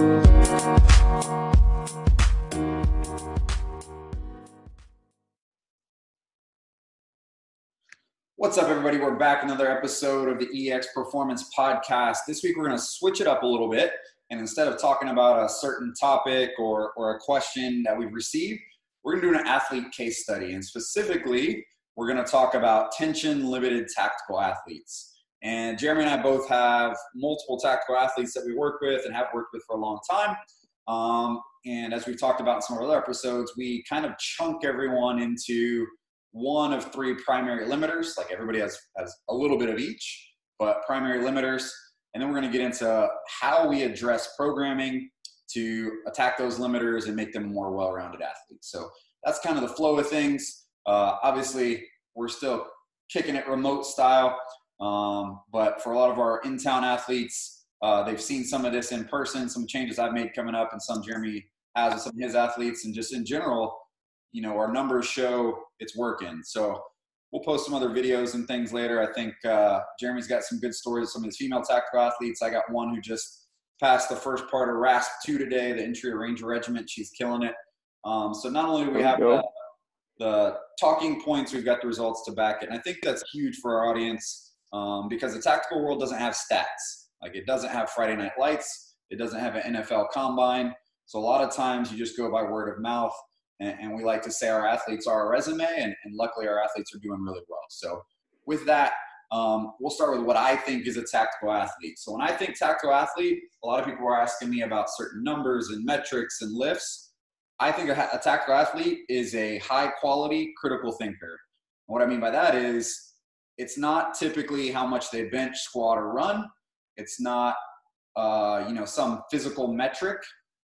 What's up, everybody? We're back another episode of the EX Performance Podcast. This week, we're going to switch it up a little bit. And instead of talking about a certain topic or, or a question that we've received, we're going to do an athlete case study. And specifically, we're going to talk about tension limited tactical athletes. And Jeremy and I both have multiple tactical athletes that we work with and have worked with for a long time. Um, and as we've talked about in some of our other episodes, we kind of chunk everyone into one of three primary limiters. Like everybody has, has a little bit of each, but primary limiters. And then we're going to get into how we address programming to attack those limiters and make them more well rounded athletes. So that's kind of the flow of things. Uh, obviously, we're still kicking it remote style. Um, but for a lot of our in town athletes, uh, they've seen some of this in person, some changes I've made coming up, and some Jeremy has with some of his athletes. And just in general, you know, our numbers show it's working. So we'll post some other videos and things later. I think uh, Jeremy's got some good stories. Some of his female tactical athletes. I got one who just passed the first part of RASP two today, the Entry Ranger Regiment. She's killing it. Um, so not only do we have the, the, talking points, we've got the results to back it. And I think that's huge for our audience um, because the tactical world doesn't have stats. Like it doesn't have Friday Night Lights. It doesn't have an NFL Combine. So a lot of times you just go by word of mouth and, and we like to say our athletes are our resume, and, and, luckily our athletes are doing really well. So with that, um, we'll start with what I think is a tactical athlete. So when I think tactical athlete, a lot of people are asking me about certain numbers and metrics and lifts. I think a, a tactical athlete is a high quality critical thinker. What I mean by that is it's not typically how much they bench, squat, or run. It's not uh, you know some physical metric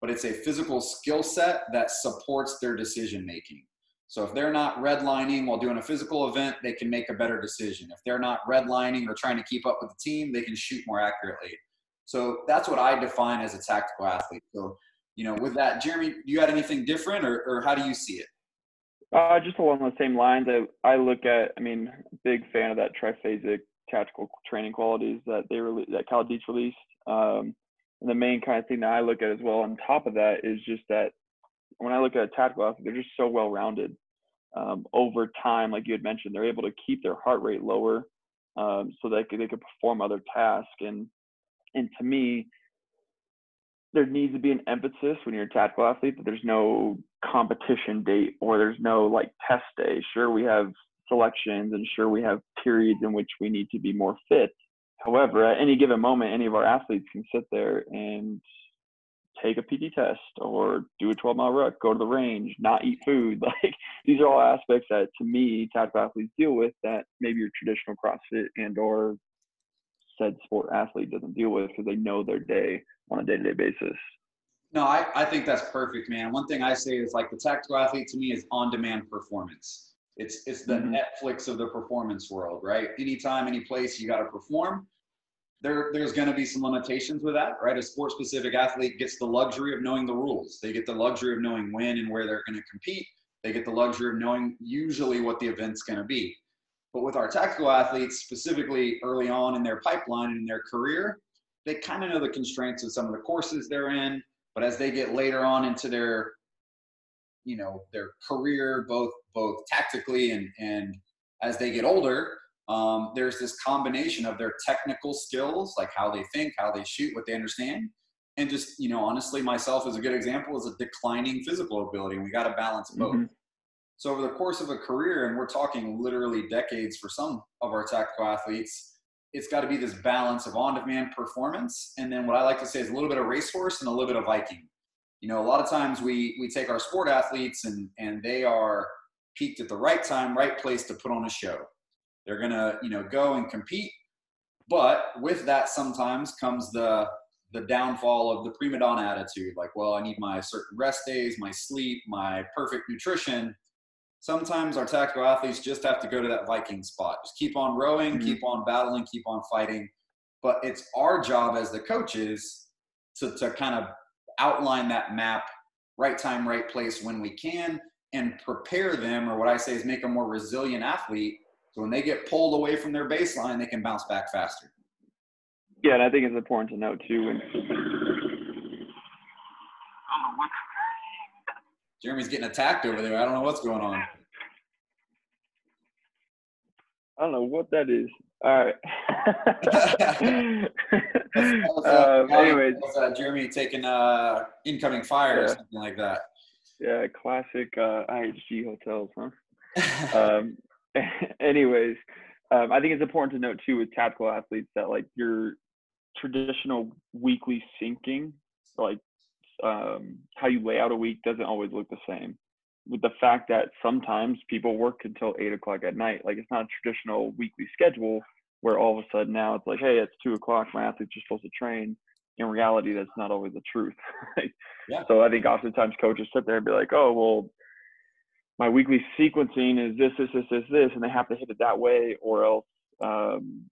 but it's a physical skill set that supports their decision making. So if they're not redlining while doing a physical event, they can make a better decision. If they're not redlining or trying to keep up with the team, they can shoot more accurately. So that's what I define as a tactical athlete. So, you know, with that, Jeremy, you got anything different or, or how do you see it? Uh, just along the same lines, I, I look at, I mean, big fan of that triphasic tactical training qualities that they released, that Cal Dietz released. Um, and the main kind of thing that I look at as well on top of that is just that when I look at a tactical athlete, they're just so well rounded. Um, over time, like you had mentioned, they're able to keep their heart rate lower um, so that they, they could perform other tasks. And and to me, there needs to be an emphasis when you're a tactical athlete that there's no competition date or there's no like test day. Sure, we have selections and sure we have periods in which we need to be more fit, However, at any given moment, any of our athletes can sit there and take a PT test or do a 12 mile ruck, go to the range, not eat food. Like these are all aspects that to me, tactical athletes deal with that maybe your traditional CrossFit and or said sport athlete doesn't deal with because they know their day on a day to day basis. No, I, I think that's perfect, man. One thing I say is like the tactical athlete to me is on demand performance. It's it's the mm-hmm. Netflix of the performance world, right? Anytime, any place you got to perform there, there's going to be some limitations with that, right? A sport specific athlete gets the luxury of knowing the rules. They get the luxury of knowing when and where they're going to compete. They get the luxury of knowing usually what the event's going to be. But with our tactical athletes, specifically early on in their pipeline and in their career, they kind of know the constraints of some of the courses they're in. But as they get later on into their, you know, their career, both both tactically and and as they get older, um, there's this combination of their technical skills, like how they think, how they shoot, what they understand, and just you know, honestly, myself as a good example is a declining physical ability, and we got to balance both. Mm-hmm. So over the course of a career, and we're talking literally decades for some of our tactical athletes, it's got to be this balance of on-demand performance, and then what I like to say is a little bit of racehorse and a little bit of Viking. You know, a lot of times we we take our sport athletes and and they are peaked at the right time, right place to put on a show they're gonna, you know, go and compete. But with that, sometimes comes the the downfall of the prima donna attitude. Like, well, I need my certain rest days, my sleep, my perfect nutrition. Sometimes our tactical athletes just have to go to that Viking spot. Just keep on rowing, mm-hmm. keep on battling, keep on fighting. But it's our job as the coaches to, to kind of outline that map, right time, right place when we can, and prepare them, or what I say is make a more resilient athlete so when they get pulled away from their baseline, they can bounce back faster. Yeah, and I think it's important to note too. And I don't know what. Jeremy's getting attacked over there. I don't know what's going on. I don't know what that is. All right. That's, uh, um, anyways, that's, uh, Jeremy taking uh, incoming fire or something like that. Yeah, classic uh, IHG hotels, huh? um, anyways, um, I think it's important to note too with tactical athletes that like your traditional weekly syncing, like um, how you lay out a week, doesn't always look the same. With the fact that sometimes people work until eight o'clock at night, like it's not a traditional weekly schedule where all of a sudden now it's like, hey, it's two o'clock, my athletes are supposed to train. In reality, that's not always the truth. Yeah. So I think oftentimes coaches sit there and be like, oh, well, my weekly sequencing is this, this, this, this, this, and they have to hit it that way, or else, um,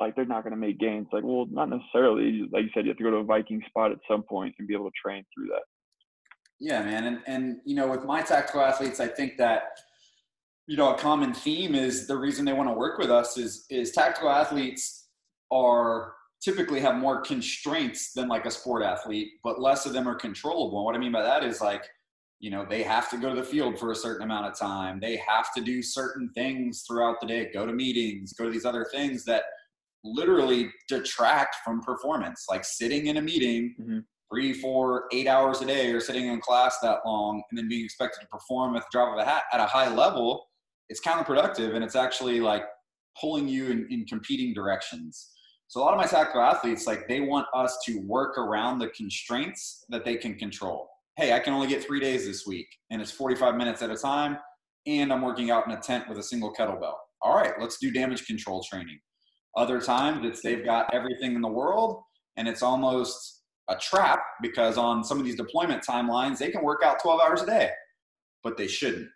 like they're not going to make gains. Like, well, not necessarily. Like you said, you have to go to a Viking spot at some point and be able to train through that. Yeah, man. And and you know, with my tactical athletes, I think that you know, a common theme is the reason they want to work with us is is tactical athletes are typically have more constraints than like a sport athlete, but less of them are controllable. And what I mean by that is like, you know, they have to go to the field for a certain amount of time. They have to do certain things throughout the day, go to meetings, go to these other things that literally detract from performance, like sitting in a meeting Mhm. three, four, eight hours a day or sitting in class that long and then being expected to perform at the drop of a hat at a high level, it's counterproductive and it's actually like pulling you in, in competing directions. So a lot of my tactical athletes, like they want us to work around the constraints that they can control. Hey, I can only get three days this week and it's 45 minutes at a time and I'm working out in a tent with a single kettlebell. All right, let's do damage control training. Other times it's they've got everything in the world and it's almost a trap because on some of these deployment timelines, they can work out 12 hours a day, but they shouldn't.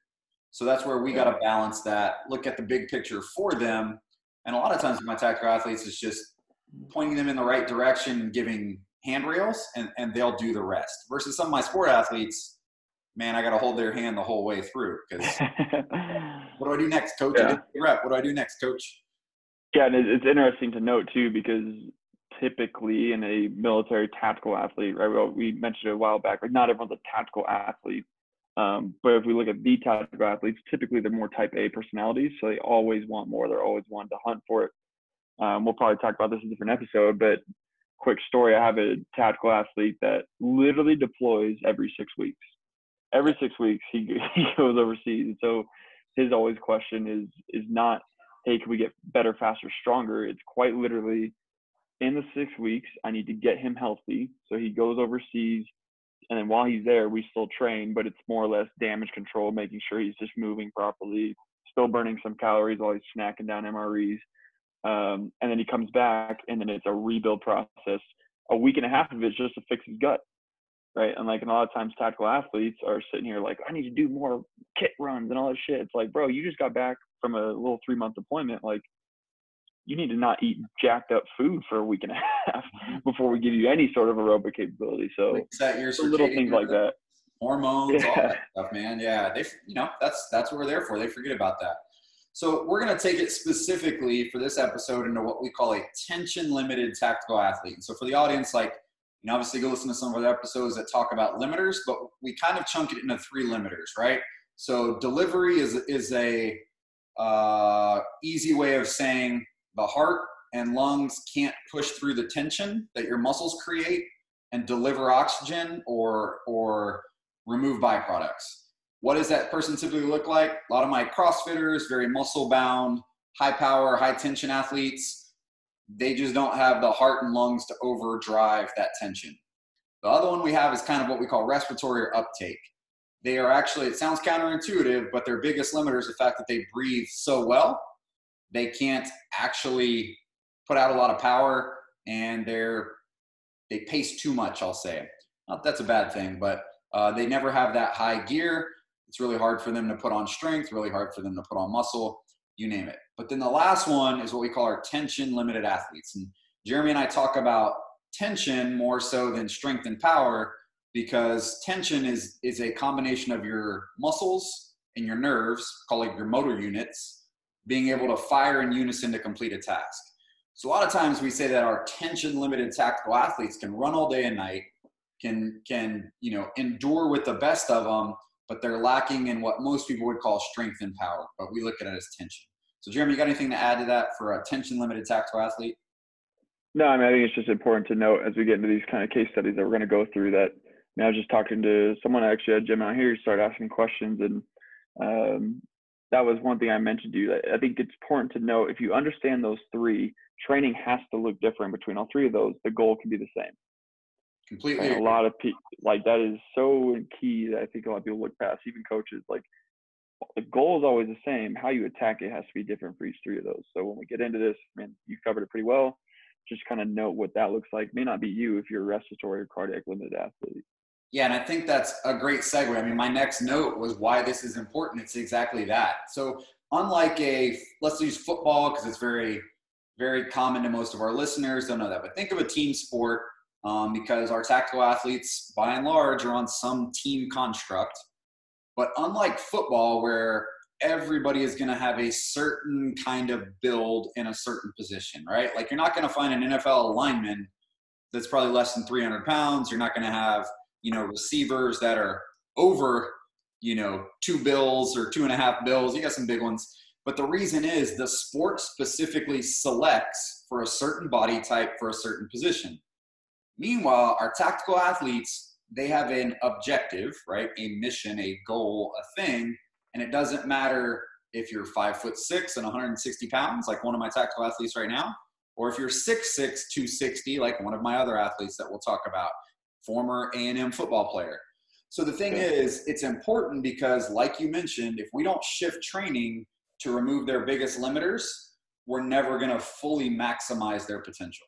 So that's where we got to balance that, look at the big picture for them. And a lot of times with my tactical athletes, it's just pointing them in the right direction and giving handrails, and, and they'll do the rest. Versus some of my sport athletes, man, I got to hold their hand the whole way through because what do I do next, coach? Yeah. rep. What do I do next, coach? Yeah, and it's interesting to note too because typically in a military tactical athlete, right? Well, we mentioned it a while back, like not everyone's a tactical athlete. Um, but if we look at the tactical athletes, typically they're more type A personalities, so they always want more. They're always wanting to hunt for it. Um, we'll probably talk about this in a different episode, but quick story: I have a tactical athlete that literally deploys every six weeks. Every six weeks, he he goes overseas. And so his always question is is not hey, can we get better, faster, stronger? It's quite literally in the six weeks, I need to get him healthy. So he goes overseas. And then while he's there, we still train, but it's more or less damage control, making sure he's just moving properly, still burning some calories while he's snacking down MREs. Um, and then he comes back, and then it's a rebuild process. A week and a half of it's just to fix his gut, right? And like, and a lot of times, tactical athletes are sitting here like, I need to do more kit runs and all this shit. It's like, bro, you just got back from a little three month deployment. Like, you need to not eat jacked up food for a week and a half before we give you any sort of aerobic capability. So, so little things like that. hormones, all Yeah. that stuff, man. Yeah, they, you know, that's that's what we're there for. They forget about that. So we're gonna take it specifically for this episode into what we call a tension limited tactical athlete. So for the audience, like, you know, obviously go listen to some of the episodes that talk about limiters, but we kind of chunk it into three limiters, right? So delivery is is a uh, easy way of saying the heart and lungs can't push through the tension that your muscles create and deliver oxygen or or remove byproducts. What does that person typically look like? A lot of my CrossFitters, very muscle bound, high power, high tension athletes, they just don't have the heart and lungs to overdrive that tension. The other one we have is kind of what we call respiratory or uptake. They are actually, it sounds counterintuitive, but their biggest limiter is the fact that they breathe so well, they can't actually put out a lot of power and they're they pace too much i'll say that's a bad thing but uh, they never have that high gear it's really hard for them to put on strength really hard for them to put on muscle you name it. But then the last one is what we call our tension limited athletes. And jeremy and i talk about tension more so than strength and power because tension is is a combination of your muscles and your nerves call it your motor units being able to fire in unison to complete a task. So a lot of times we say that our tension limited tactical athletes can run all day and night, can can you know endure with the best of them, but they're lacking in what most people would call strength and power. But we look at it as tension. So Jeremy, you got anything to add to that for a tension limited tactical athlete? No, I mean I think it's just important to note as we get into these kind of case studies that we're going to go through that. I, mean, I was just talking to someone actually at gym out here, started asking questions, and um, that was one thing I mentioned to you. I think it's important to note if you understand those three, training has to look different between all three of those. The goal can be the same. Completely. A lot of people like that is so key that I think a lot of people look past, even coaches. Like the goal is always the same. How you attack it has to be different for each three of those. So when we get into this, man, you covered it pretty well. Just kind of note what that looks like. May not be you if you're a respiratory or cardiac limited athlete. Yeah, and I think that's a great segue. I mean, my next note was why this is important. It's exactly that. So, unlike a, let's use football because it's very, very common to most of our listeners, don't know that, but think of a team sport um, because our tactical athletes, by and large, are on some team construct. But unlike football, where everybody is going to have a certain kind of build in a certain position, right? Like you're not going to find an NFL lineman that's probably less than 300 pounds. You're not going to have, you know, receivers that are over, you know, two bills or two and a half bills. You got some big ones. But the reason is the sport specifically selects for a certain body type for a certain position. Meanwhile, our tactical athletes, they have an objective, right? A mission, a goal, a thing. And it doesn't matter if you're five foot six and 160 pounds, like one of my tactical athletes right now, or if you're six six, 260, like one of my other athletes that we'll talk about, former A&M football player. So the thing is, it's important because, like you mentioned, if we don't shift training to remove their biggest limiters, we're never going to fully maximize their potential.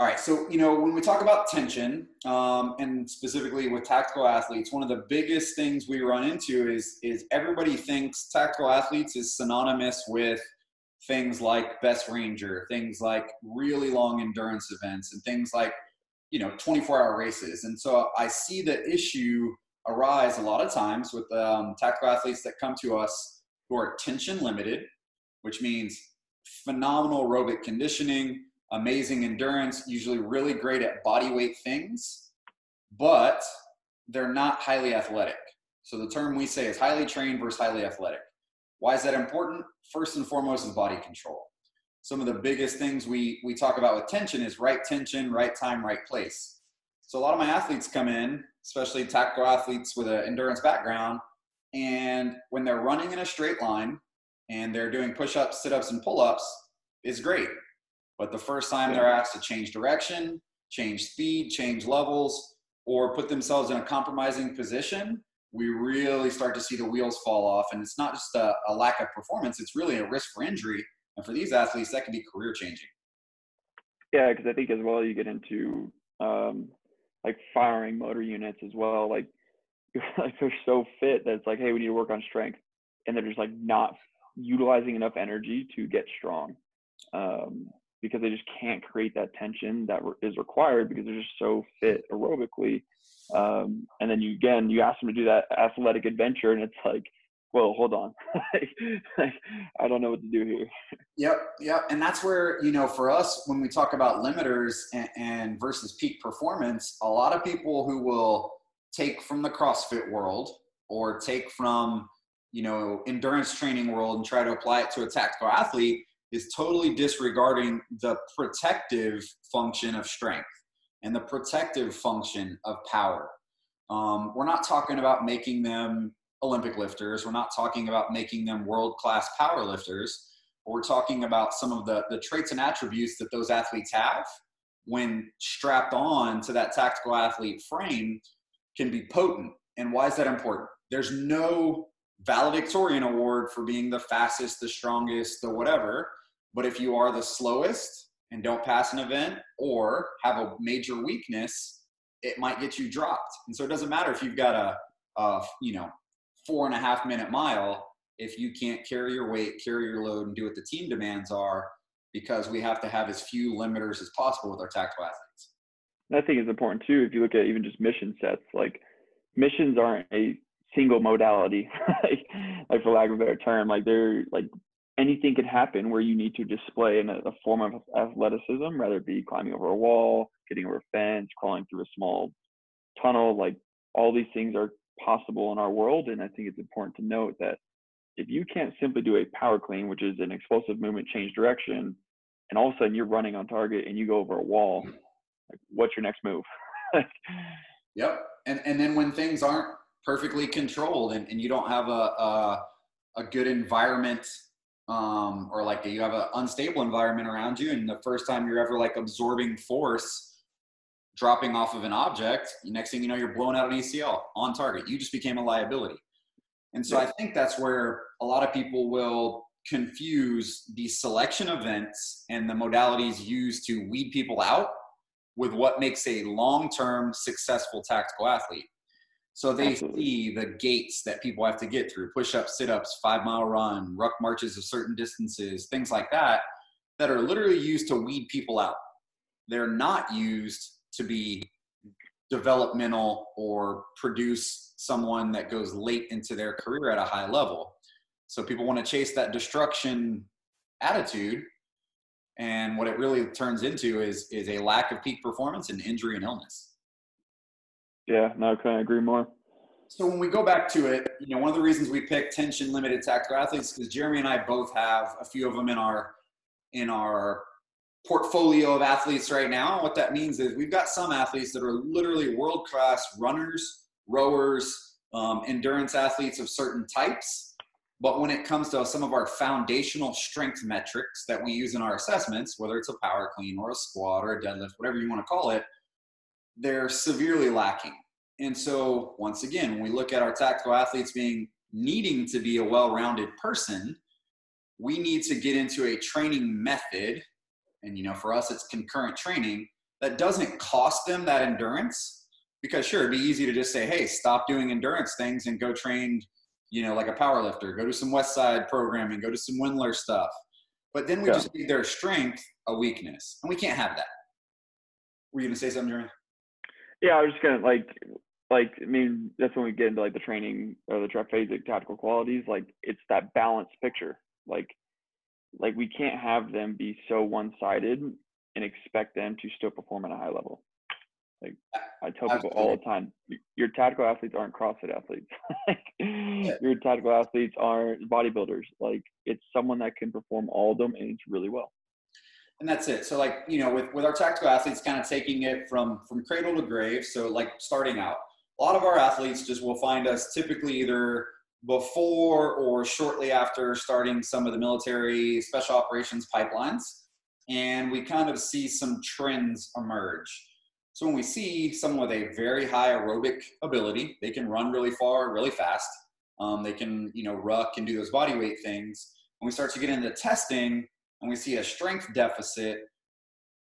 All right, so you know when we talk about tension, um, and specifically with tactical athletes, one of the biggest things we run into is is everybody thinks tactical athletes is synonymous with things like best ranger, things like really long endurance events, and things like you know 24 hour races. And so I see the issue arise a lot of times with um, tactical athletes that come to us who are tension limited, which means phenomenal aerobic conditioning amazing endurance, usually really great at body weight things, but they're not highly athletic. So the term we say is highly trained versus highly athletic. Why is that important? First and foremost is body control. Some of the biggest things we, we talk about with tension is right tension, right time, right place. So a lot of my athletes come in, especially tactical athletes with an endurance background, and when they're running in a straight line and they're doing push-ups, sit-ups, and pull-ups, is great. But the first time they're asked to change direction, change speed, change levels, or put themselves in a compromising position, we really start to see the wheels fall off. And it's not just a, a lack of performance, it's really a risk for injury. And for these athletes, that can be career changing. Yeah, because I think as well you get into um, like firing motor units as well. Like, like they're so fit that it's like, hey, we need to work on strength, and they're just like not utilizing enough energy to get strong. Um, because they just can't create that tension that is required because they're just so fit aerobically. Um, and then you again, you ask them to do that athletic adventure, and it's like, well, hold on, like, I don't know what to do here. Yep, yep, and that's where you know, for us, when we talk about limiters and, and versus peak performance, a lot of people who will take from the CrossFit world or take from you know endurance training world and try to apply it to a tactical athlete is totally disregarding the protective function of strength and the protective function of power. Um, we're not talking about making them Olympic lifters. We're not talking about making them world class power lifters. We're talking about some of the, the traits and attributes that those athletes have when strapped on to that tactical athlete frame can be potent. And why is that important? There's no valedictorian award for being the fastest, the strongest, the whatever. But if you are the slowest and don't pass an event or have a major weakness, it might get you dropped. And so it doesn't matter if you've got a, a you know, four and a half minute mile if you can't carry your weight, carry your load, and do what the team demands are, because we have to have as few limiters as possible with our tactical athletes. I think it's important too. If you look at even just mission sets, like missions aren't a single modality, like, like for lack of a better term, like they're like anything could happen where you need to display a, a form of athleticism, rather it be climbing over a wall, getting over a fence, crawling through a small tunnel. Like all these things are possible in our world. And I think it's important to note that if you can't simply do a power clean, which is an explosive movement change direction, and all of a sudden you're running on target and you go over a wall, hmm. like what's your next move? yep. And and then when things aren't perfectly controlled and, and you don't have a, a, a good environment um, or like you have an unstable environment around you and the first time you're ever like absorbing force dropping off of an object next thing you know you're blowing out an acl on target. You just became a liability. And so i think that's where a lot of people will confuse the selection events and the modalities used to weed people out with what makes a long-term successful tactical athlete so they Absolutely. see the gates that people have to get through push ups, sit ups, five mile run, ruck marches of certain distances, things like that, that are literally used to weed people out. They're not used to be developmental or produce someone that goes late into their career at a high level. So people want to chase that destruction attitude. And what it really turns into is, is a lack of peak performance and injury and illness. Yeah, no, I couldn't agree more. So when we go back to it, you know, one of the reasons we pick tension limited tactical athletes is because Jeremy and I both have a few of them in our in our portfolio of athletes right now. What that means is we've got some athletes that are literally world class runners, rowers, um, endurance athletes of certain types. But when it comes to some of our foundational strength metrics that we use in our assessments, whether it's a power clean or a squat or a deadlift, whatever you want to call it, they're severely lacking. And so, once again, when we look at our tactical athletes being needing to be a well rounded person, we need to get into a training method. And, you know, for us, it's concurrent training that doesn't cost them that endurance. Because, sure, it'd be easy to just say, hey, stop doing endurance things and go train, you know, like a power lifter, go to some West Side programming, go to some Wendler stuff. But then we yeah. just need their strength a weakness. And we can't have that. Were you going to say something, Jeremy? Yeah, I was just gonna like, like I mean, that's when we get into like the training or the triphasic tactical qualities. Like, it's that balanced picture. Like, like we can't have them be so one-sided and expect them to still perform at a high level. Like I tell people all the time, your tactical athletes aren't CrossFit athletes. Your tactical athletes aren't bodybuilders. Like it's someone that can perform all of them and it's really well and that's it. So like, you know, with, with our tactical athletes kind of taking it from, from cradle to grave. So like starting out, a lot of our athletes just will find us typically either before or shortly after starting some of the military special operations pipelines. And we kind of see some trends emerge. So when we see someone with a very high aerobic ability, they can run really far, really fast. Um, they can, you know, ruck and do those body weight things. When we start to get into testing, and we see a strength deficit,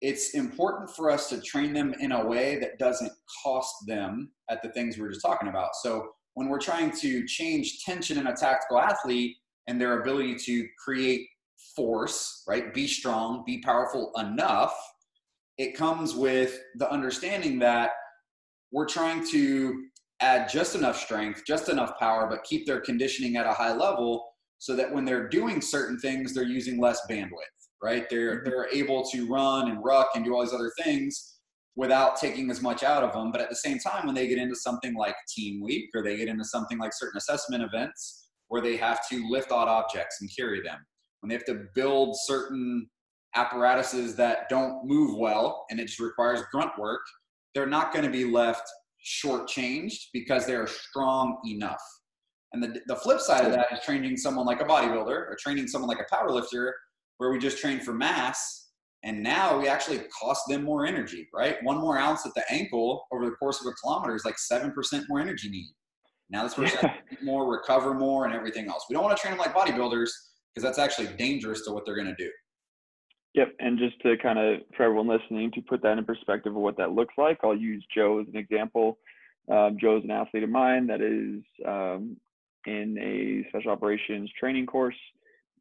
it's important for us to train them in a way that doesn't cost them at the things we are just talking about. So when we're trying to change tension in a tactical athlete and their ability to create force, right? Be strong, be powerful enough, it comes with the understanding that we're trying to add just enough strength, just enough power, but keep their conditioning at a high level so that when they're doing certain things, they're using less bandwidth, right? They're mm-hmm. they're able to run and ruck and do all these other things without taking as much out of them. But at the same time, when they get into something like team week or they get into something like certain assessment events where they have to lift odd objects and carry them, when they have to build certain apparatuses that don't move well and it just requires grunt work, they're not going to be left shortchanged because they are strong enough. And the, the flip side of that is training someone like a bodybuilder or training someone like a powerlifter where we just train for mass and now we actually cost them more energy, right? One more ounce at the ankle over the course of a kilometer is like 7% more energy need. Now this person yeah. more, recover more, and everything else. We don't want to train them like bodybuilders because that's actually dangerous to what they're going to do. Yep, and just to kind of for everyone listening to put that in perspective of what that looks like, I'll use Joe as an example. Um, Joe's an athlete of mine that is um, in a special operations training course.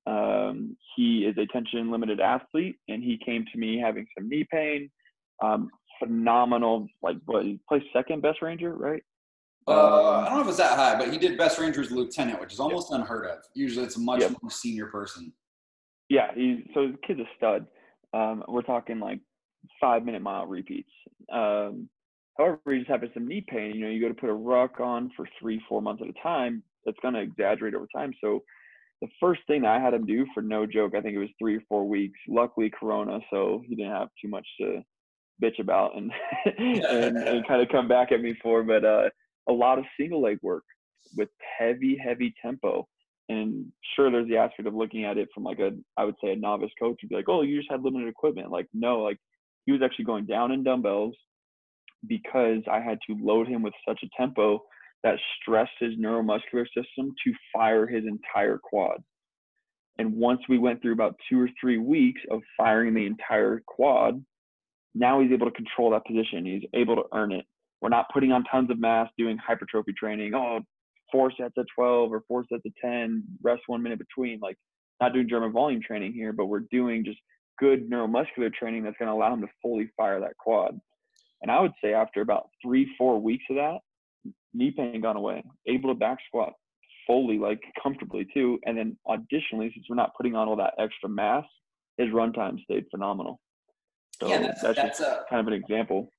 Um, he is a tension limited athlete, and he came to me having some knee pain. Um, phenomenal, like what he plays second best ranger, right? Uh, I don't know if it's that high, but he did best ranger as lieutenant, which is almost unheard of. Usually, it's a much yep. more senior person. Yeah, he's so the kid's a stud. Um, we're talking like five minute mile repeats. Um, however, he's having some knee pain. You know, you go to put a ruck on for three, four months at a time. That's going to exaggerate over time. So the first thing I had him do for no joke, I think it was three or four weeks. Luckily, Corona, so he didn't have too much to bitch about and and, and kind of come back at me for. But uh, a lot of single leg work with heavy, heavy tempo. And sure, there's the aspect of looking at it from like a, I would say a novice coach would be like, oh, you just had limited equipment. Like, no, like he was actually going down in dumbbells because I had to load him with such a tempo that stressed his neuromuscular system to fire his entire quad. And once we went through about two or three weeks of firing the entire quad, now he's able to control that position. He's able to earn it. We're not putting on tons of mass doing hypertrophy training. Oh, four sets of 12 or four sets of 10, rest one minute between. Like, not doing German volume training here, but we're doing just good neuromuscular training that's going to allow him to fully fire that quad. And I would say after about three, four weeks of that, knee pain gone away, able to back squat fully, like comfortably too. And then additionally, since we're not putting on all that extra mass, his runtime stayed phenomenal. So yeah, that's, that's, that's a, kind of an example.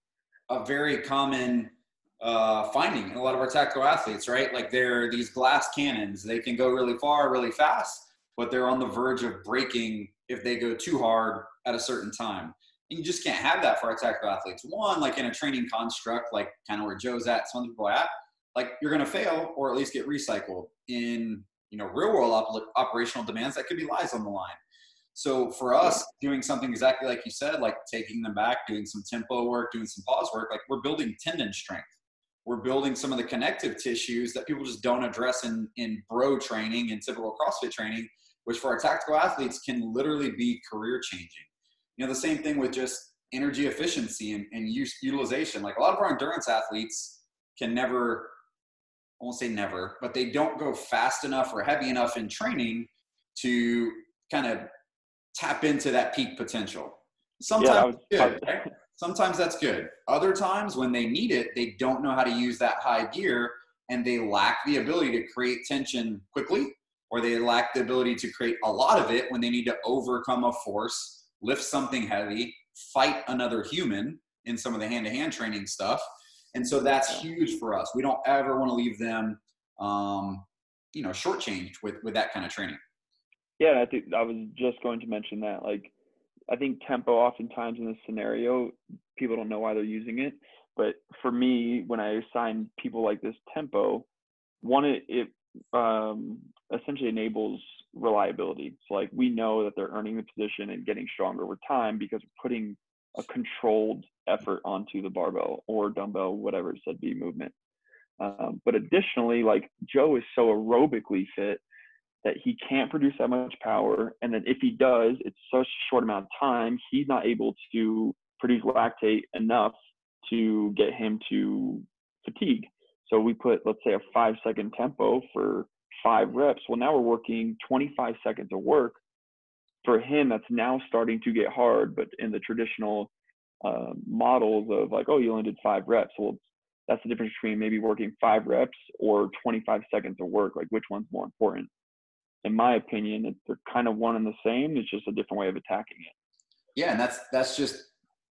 A very common uh, finding in a lot of our tactical athletes, right? Like they're these glass cannons. They can go really far, really fast, but they're on the verge of breaking if they go too hard at a certain time. And you just can't have that for our tactical athletes. One, like in a training construct, like kind of where Joe's at, some people are at, like you're going to fail or at least get recycled in you know real world op- operational demands that could be lies on the line. So for us, doing something exactly like you said, like taking them back, doing some tempo work, doing some pause work, like we're building tendon strength we're building some of the connective tissues that people just don't address in, in bro training and typical CrossFit training, which for our tactical athletes can literally be career changing. You know, the same thing with just energy efficiency and, and use utilization. Like a lot of our endurance athletes can never, I won't say never, but they don't go fast enough or heavy enough in training to kind of tap into that peak potential. Sometimes yeah, was, good, right? Sometimes that's good. Other times when they need it, they don't know how to use that high gear and they lack the ability to create tension quickly or they lack the ability to create a lot of it when they need to overcome a force, lift something heavy, fight another human in some of the hand-to-hand training stuff. And so that's huge for us. We don't ever want to leave them, um, you know, shortchanged with with that kind of training. Yeah, I think I was just going to mention that. Like, I think tempo oftentimes in this scenario, people don't know why they're using it. But for me, when I assign people like this tempo, one, it, it um, essentially enables reliability. So like we know that they're earning the position and getting stronger over time because we're putting a controlled effort onto the barbell or dumbbell, whatever it said be movement. Um, but additionally, like Joe is so aerobically fit that he can't produce that much power. And then if he does, it's such a short amount of time, he's not able to produce lactate enough to get him to fatigue. So we put, let's say, a five second tempo for five reps. Well, now we're working 25 seconds of work. For him, that's now starting to get hard. But in the traditional uh, models of like, oh, you only did five reps. Well, that's the difference between maybe working five reps or 25 seconds of work. Like, which one's more important? in my opinion, they're kind of one and the same. It's just a different way of attacking it. Yeah, and that's that's just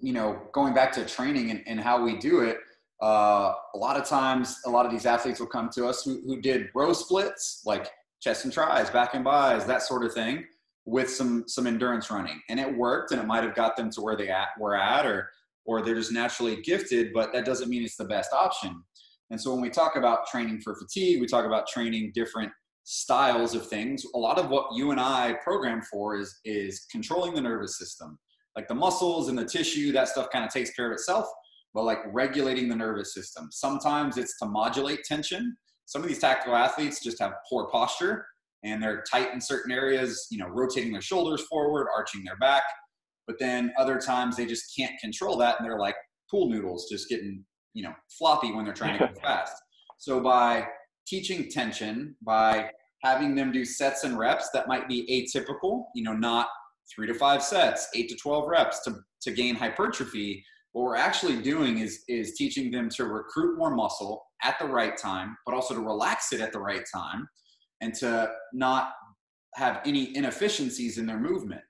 you know going back to training and, and how we do it. Uh, a lot of times, a lot of these athletes will come to us who, who did row splits, like chest and tries, back and bis, that sort of thing, with some some endurance running, and it worked, and it might have got them to where they at were at, or or they're just naturally gifted, but that doesn't mean it's the best option. And so when we talk about training for fatigue, we talk about training different styles of things. A lot of what you and i program for is is controlling the nervous system. Like the muscles and the tissue that stuff kind of takes care of itself but like regulating the nervous system. Sometimes it's to modulate tension. Some of these tactical athletes just have poor posture and they're tight in certain areas you know rotating their shoulders forward arching their back. But then other times they just can't control that and they're like pool noodles just getting you know floppy when they're trying to go fast. So by teaching tension by having them do sets and reps that might be atypical, you know, not three to five sets, eight to 12 reps to, to gain hypertrophy. What we're actually doing is, is teaching them to recruit more muscle at the right time, but also to relax it at the right time and to not have any inefficiencies in their movement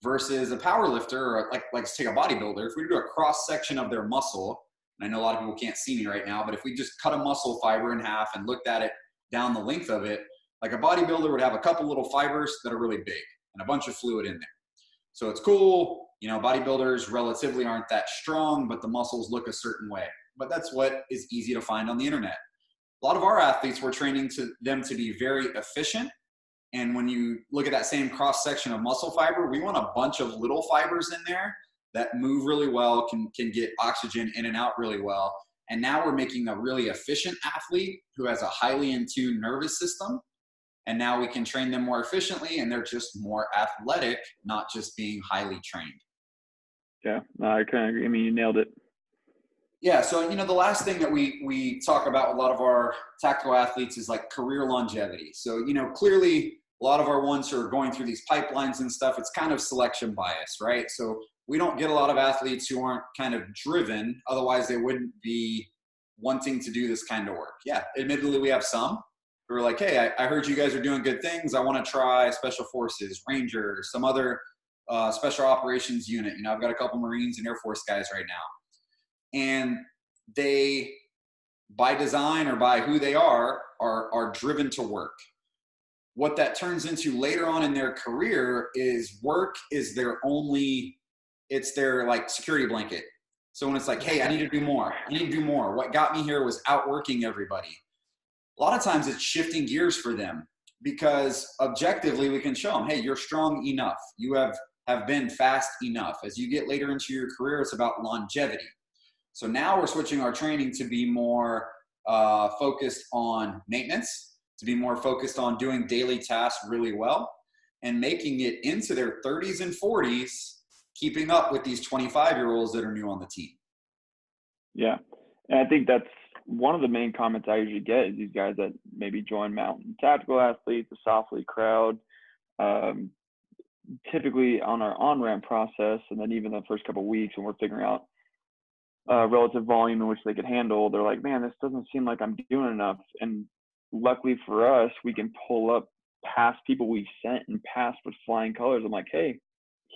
versus a power lifter or like, like let's take a bodybuilder. If we do a cross section of their muscle, and I know a lot of people can't see me right now, but if we just cut a muscle fiber in half and looked at it down the length of it, like a bodybuilder would have a couple little fibers that are really big and a bunch of fluid in there. So it's cool. You know, bodybuilders relatively aren't that strong, but the muscles look a certain way. But that's what is easy to find on the internet. A lot of our athletes, we're training to them to be very efficient and when you look at that same cross section of muscle fiber, we want a bunch of little fibers in there that move really well, can, can get oxygen in and out really well. And now we're making a really efficient athlete who has a highly in tune nervous system. And now we can train them more efficiently and they're just more athletic, not just being highly trained. Yeah, I kind of agree. I mean, you nailed it. Yeah, so you know the last thing that we we talk about with a lot of our tactical athletes is like career longevity. So you know clearly a lot of our ones who are going through these pipelines and stuff, it's kind of selection bias, right? So we don't get a lot of athletes who aren't kind of driven. Otherwise, they wouldn't be wanting to do this kind of work. Yeah, admittedly, we have some who are like, hey, I, I heard you guys are doing good things. I want to try special forces, Ranger, some other uh, special operations unit. You know, I've got a couple Marines and Air Force guys right now. And they, by design or by who they are, are, are driven to work what that turns into later on in their career is work is their only it's their like security blanket so when it's like hey i need to do more i need to do more what got me here was outworking everybody a lot of times it's shifting gears for them because objectively we can show them hey you're strong enough you have have been fast enough as you get later into your career it's about longevity so now we're switching our training to be more uh, focused on maintenance to be more focused on doing daily tasks really well and making it into their 30s and 40s, keeping up with these 25 year olds that are new on the team. Yeah. And I think that's one of the main comments I usually get is these guys that maybe join mountain tactical athletes, the softly crowd, um, typically on our on ramp process, and then even the first couple weeks when we're figuring out uh, relative volume in which they could handle, they're like, man, this doesn't seem like I'm doing enough. And luckily for us, we can pull up past people we've sent and past with flying colors. I'm like, hey,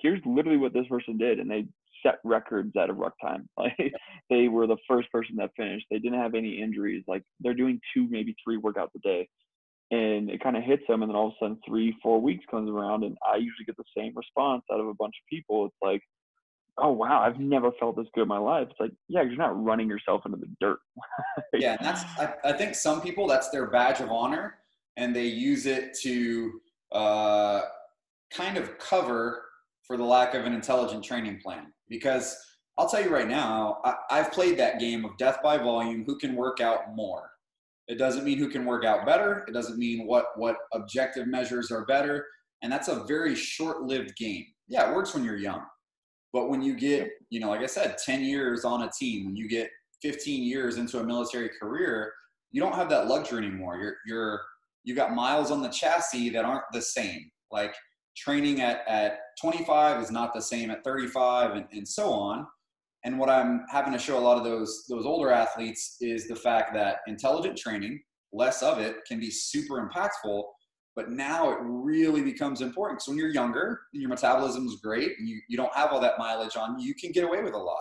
here's literally what this person did, and they set records at a ruck time. Like they were the first person that finished. They didn't have any injuries. Like they're doing two, maybe three workouts a day, and it kind of hits them. And then all of a sudden, three, four weeks comes around, and I usually get the same response out of a bunch of people. It's like, oh wow, I've never felt this good in my life. It's like, yeah, you're not running yourself into the dirt. yeah, and that's I, I, think some people that's their badge of honor, and they use it to uh, kind of cover for the lack of an intelligent training plan. Because I'll tell you right now, I, I've played that game of death by volume. Who can work out more? It doesn't mean who can work out better. It doesn't mean what what objective measures are better. And that's a very short-lived game. Yeah, it works when you're young but when you get, you know, like I said, 10 years on a team, when you get 15 years into a military career, you don't have that luxury anymore. You're, you're, you got miles on the chassis that aren't the same. Like training at, at 25 is not the same at 35 and, and so on. And what I'm having to show a lot of those, those older athletes is the fact that intelligent training, less of it can be super impactful but now it really becomes important. So when you're younger and your metabolism is great and you, you don't have all that mileage on, you can get away with a lot.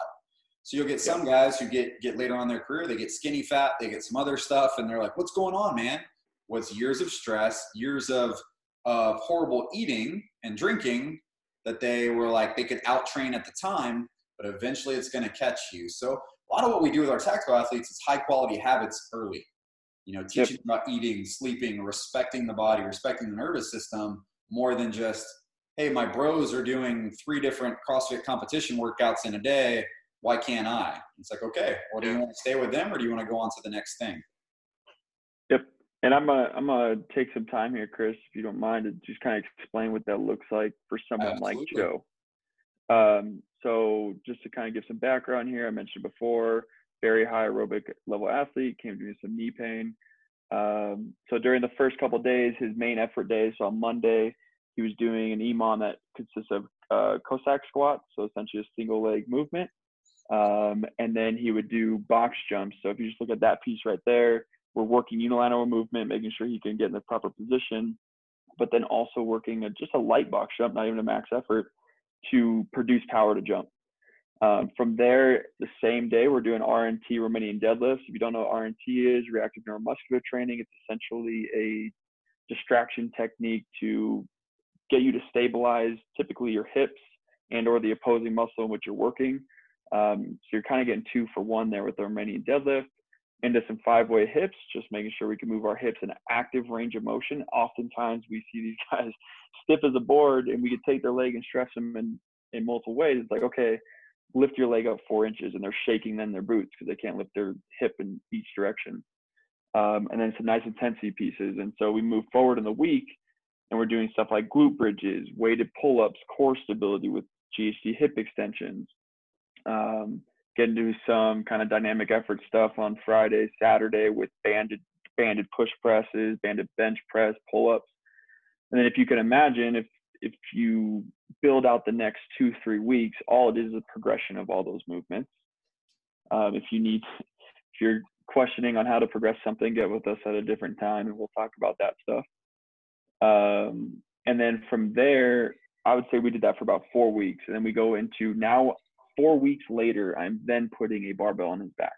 So you'll get some guys who get get later on in their career, they get skinny fat, they get some other stuff, and they're like, "What's going on, man?" Was years of stress, years of of horrible eating and drinking that they were like they could out train at the time, but eventually it's going to catch you. So a lot of what we do with our tactical athletes is high quality habits early. You know teaching yep. about eating sleeping respecting the body respecting the nervous system more than just hey my bros are doing three different crossfit competition workouts in a day. Why can't i? It's like okay well do you want to stay with them or do you want to go on to the next thing and i'm gonna i'm gonna take some time here chris if you don't mind to just kind of explain what that looks like for someone Absolutely. like joe um, so just to kind of give some background here i mentioned before very high aerobic level athlete, came to me with some knee pain. Um, so during the first couple days, his main effort day, so on Monday, he was doing an EMOM that consists of uh, Cossack squats, so essentially a single leg movement. Um, and then he would do box jumps. So if you just look at that piece right there, we're working unilateral movement, making sure he can get in the proper position. but then also working a, just a light box jump, not even a max effort, to produce power to jump. Um, from there, the same day, we're doing RNT Romanian deadlifts. If you don't know what RNT is, reactive neuromuscular training, it's essentially a distraction technique to get you to stabilize typically your hips and or the opposing muscle in which you're working. Um, so you're kind of getting two for one there with the Romanian deadlift into some five way hips, just making sure we can move our hips in active range of motion. Oftentimes we see these guys stiff as a board and we could take their leg and stretch them in, in multiple ways. It's like, okay, lift your leg up four inches and they're shaking then their boots because they can't lift their hip in each direction. Um, and then some nice intensity pieces. And so we move forward in the week and we're doing stuff like glute bridges, weighted pull-ups, core stability with GHD hip extensions, um, get into some kind of dynamic effort stuff on Friday, Saturday with banded banded push presses, banded bench press, pull-ups. And then if you can imagine, if if you build out the next two, three weeks, all it is is a progression of all those movements. Um, if you need, if you're questioning on how to progress something, get with us at a different time and we'll talk about that stuff. Um, and then from there, I would say we did that for about four weeks. And then we go into now four weeks later, I'm then putting a barbell on his back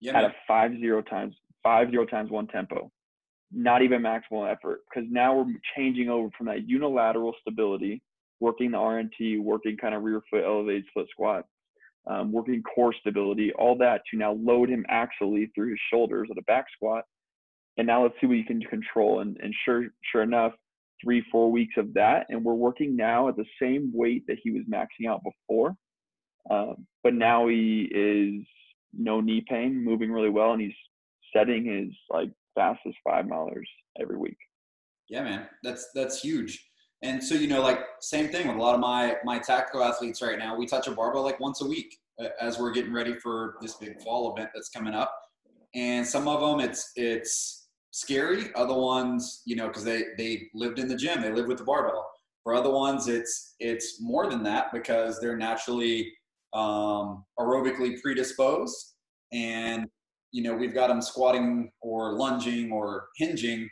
yeah, at a five zero times five zero times one tempo, not even maximal effort. Because now we're changing over from that unilateral stability, working the RNT, working kind of rear foot elevated split squat, um, working core stability, all that to now load him axially through his shoulders at a back squat. And now let's see what you can control. And, and sure, sure enough, three, four weeks of that. And we're working now at the same weight that he was maxing out before. Um, but now he is no knee pain, moving really well, and he's setting his like fastest five milers every week. Yeah, man, that's that's huge. And so you know, like same thing with a lot of my my tactical athletes right now. We touch a barbell like once a week as we're getting ready for this big fall event that's coming up. And some of them, it's it's scary. Other ones, you know, because they they lived in the gym, they live with the barbell. For other ones, it's it's more than that because they're naturally um, aerobically predisposed, and you know we've got them squatting or lunging or hinging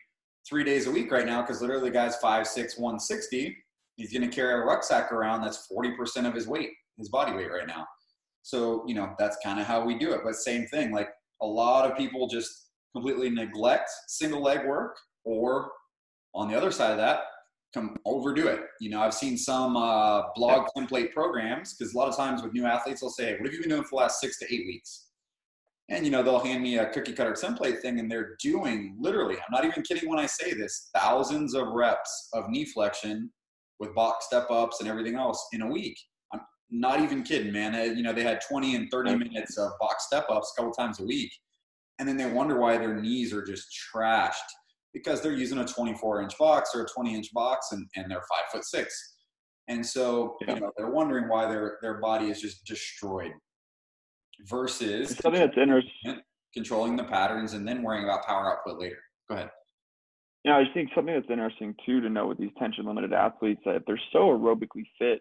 three days a week right now because literally the guy's five six one sixty. He's going to carry a rucksack around that's forty percent of his weight, his body weight right now. So you know that's kind of how we do it. But same thing, like a lot of people just completely neglect single leg work, or on the other side of that, come overdo it. You know, I've seen some uh, blog template programs because a lot of times with new athletes, they'll say, "What have you been doing for the last six to eight weeks?" And you know, they'll hand me a cookie cutter template thing, and they're doing literally. I'm not even kidding when I say this: thousands of reps of knee flexion with box step ups and everything else in a week. I'm not even kidding, man. You know, they had 20 and 30 minutes of box step ups a couple times a week, and then they wonder why their knees are just trashed because they're using a 24 inch box or a 20 inch box and, and they're five foot six. And so, yeah. you know, they're wondering why their, their body is just destroyed versus something that's interesting. controlling the patterns and then worrying about power output later. Go ahead. Yeah, I think something that's interesting too to know with these tension limited athletes that if they're so aerobically fit,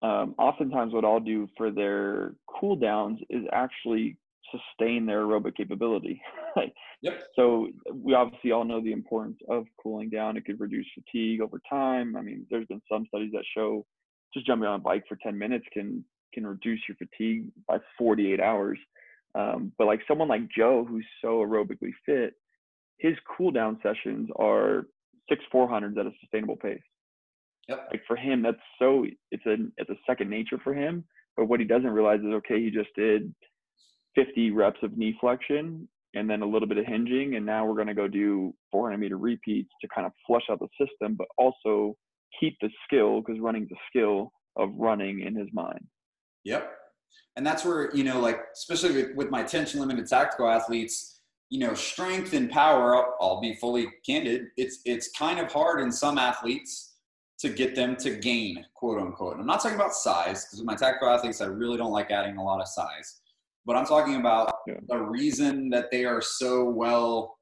um, oftentimes what I'll do for their cool downs is actually sustain their aerobic capability. yep. So we obviously all know the importance of cooling down. It could reduce fatigue over time. I mean, there's been some studies that show just jumping on a bike for 10 minutes can can reduce your fatigue by 48 hours. Um, but like someone like Joe, who's so aerobically fit, his cool down sessions are six 400s at a sustainable pace. Yep. Like for him, that's so it's a it's a second nature for him. But what he doesn't realize is okay, he just did 50 reps of knee flexion and then a little bit of hinging. And now we're going to go do 400 meter repeats to kind of flush out the system, but also keep the skill because running's a skill of running in his mind. Yep. And that's where, you know, like, especially with, with my tension limited tactical athletes, you know, strength and power, I'll, I'll be fully candid. It's, it's kind of hard in some athletes to get them to gain, quote unquote. I'm not talking about size because with my tactical athletes, I really don't like adding a lot of size but I'm talking about yeah. the reason that they are so well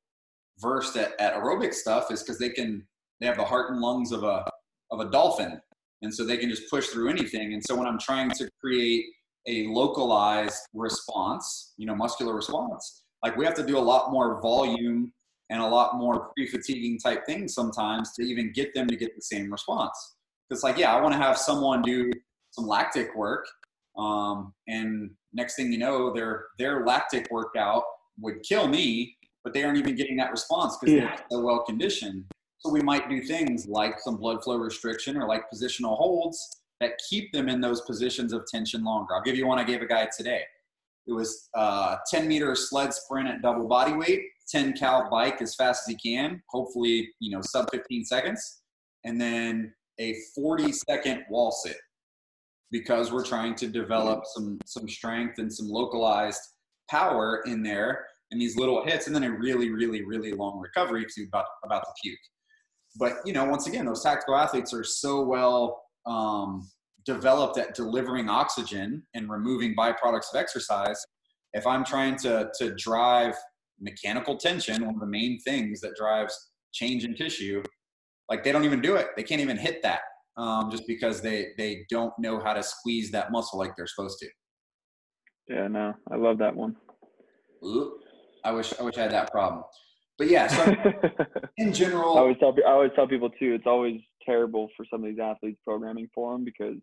versed at, at aerobic stuff is because they can they have the heart and lungs of a of a dolphin, and so they can just push through anything. And so when I'm trying to create a localized response, you know, muscular response, like we have to do a lot more volume and a lot more pre-fatiguing type things sometimes to even get them to get the same response. It's like, yeah, I want to have someone do some lactic work, um, and next thing you know, their their lactic workout would kill me, but they aren't even getting that response because yeah. they're so well conditioned. So we might do things like some blood flow restriction or like positional holds that keep them in those positions of tension longer. I'll give you one I gave a guy today. It was a uh, 10 meter sled sprint at double body weight, 10 cal bike as fast as he can, hopefully, you know, sub 15 seconds, and then a 40 second wall sit because we're trying to develop some some strength and some localized power in there and these little hits and then a really really really long recovery to about about to puke. But you know once again those tactical athletes are so well um, developed at delivering oxygen and removing byproducts of exercise. If i'm trying to to drive mechanical tension one of the main things that drives change in tissue like they don't even do it. They can't even hit that um, just because they they don't know how to squeeze that muscle like they're supposed to yeah no i love that one Ooh, i wish i wish i had that problem but yeah so in general i always tell i always tell people too it's always terrible for some of these athletes programming for them because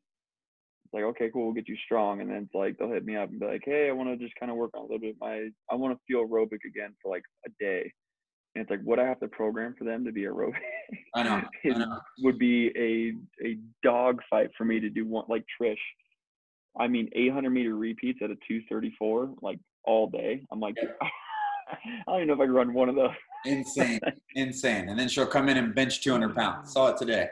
it's like, okay, cool, we'll get you strong. And then it's like, they'll hit me up and be like, hey, I want to just kind of work on a little bit my, I want to feel aerobic again for like a day. And it's like, what I have to program for them to be aerobic I know, I know. would be a, a dog fight for me to do one, like Trish. I mean, 800 meter repeats at a 234, like all day. I'm like, I don't even know if I can run one of those. insane, insane. And then she'll come in and bench 200 pounds. Saw it today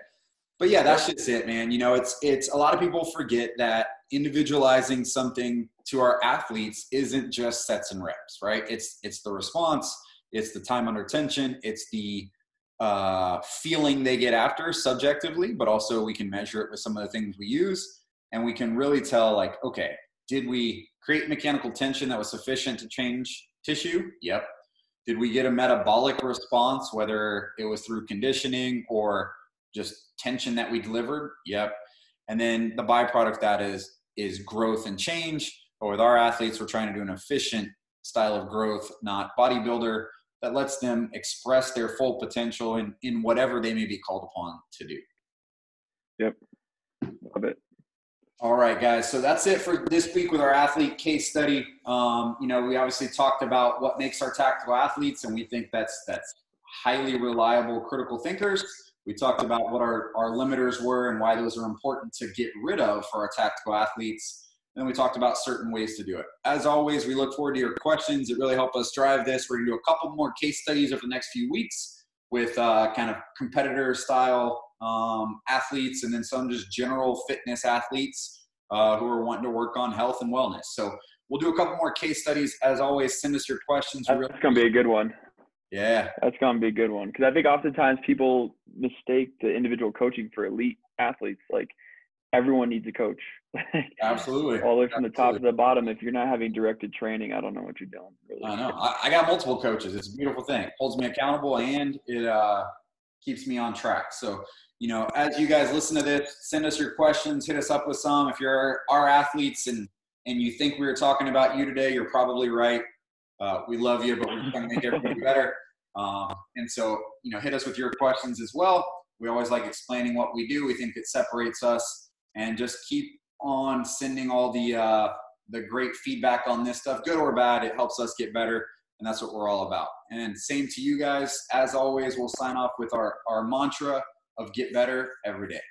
but yeah, that's just it, man. You know, it's it's a lot of people forget that individualizing something to our athletes isn't just sets and reps, right? It's it's the response, it's the time under tension, it's the uh, feeling they get after subjectively, but also we can measure it with some of the things we use, and we can really tell like, okay, did we create mechanical tension that was sufficient to change tissue? Yep. Did we get a metabolic response, whether it was through conditioning or just tension that we delivered. Yep. And then the byproduct that is is growth and change. But with our athletes, we're trying to do an efficient style of growth, not bodybuilder, that lets them express their full potential in, in whatever they may be called upon to do. Yep. Love it. All right, guys. So that's it for this week with our athlete case study. Um, you know, we obviously talked about what makes our tactical athletes, and we think that's that's highly reliable critical thinkers. We talked about what our, our limiters were and why those are important to get rid of for our tactical athletes. And then we talked about certain ways to do it. As always, we look forward to your questions. It really helped us drive this. We're going to do a couple more case studies over the next few weeks with uh, kind of competitor style um, athletes and then some just general fitness athletes uh, who are wanting to work on health and wellness. So we'll do a couple more case studies. As always, send us your questions. That's really going to be a good one. Yeah. That's going to be a good one. Because I think oftentimes people mistake the individual coaching for elite athletes. Like everyone needs a coach. Absolutely. All the way from Absolutely. the top to the bottom. If you're not having directed training, I don't know what you're doing. Really. I know. I, I, got multiple coaches. It's a beautiful thing. It holds me accountable and it uh, keeps me on track. So, you know, as you guys listen to this, send us your questions, hit us up with some. If you're our athletes and and you think we were talking about you today, you're probably right. Uh, we love you, but we're trying to make everybody better. Um, and so, you know, hit us with your questions as well. We always like explaining what we do. We think it separates us, and just keep on sending all the uh, the great feedback on this stuff, good or bad. It helps us get better, and that's what we're all about. And same to you guys. As always, we'll sign off with our, our mantra of get better every day.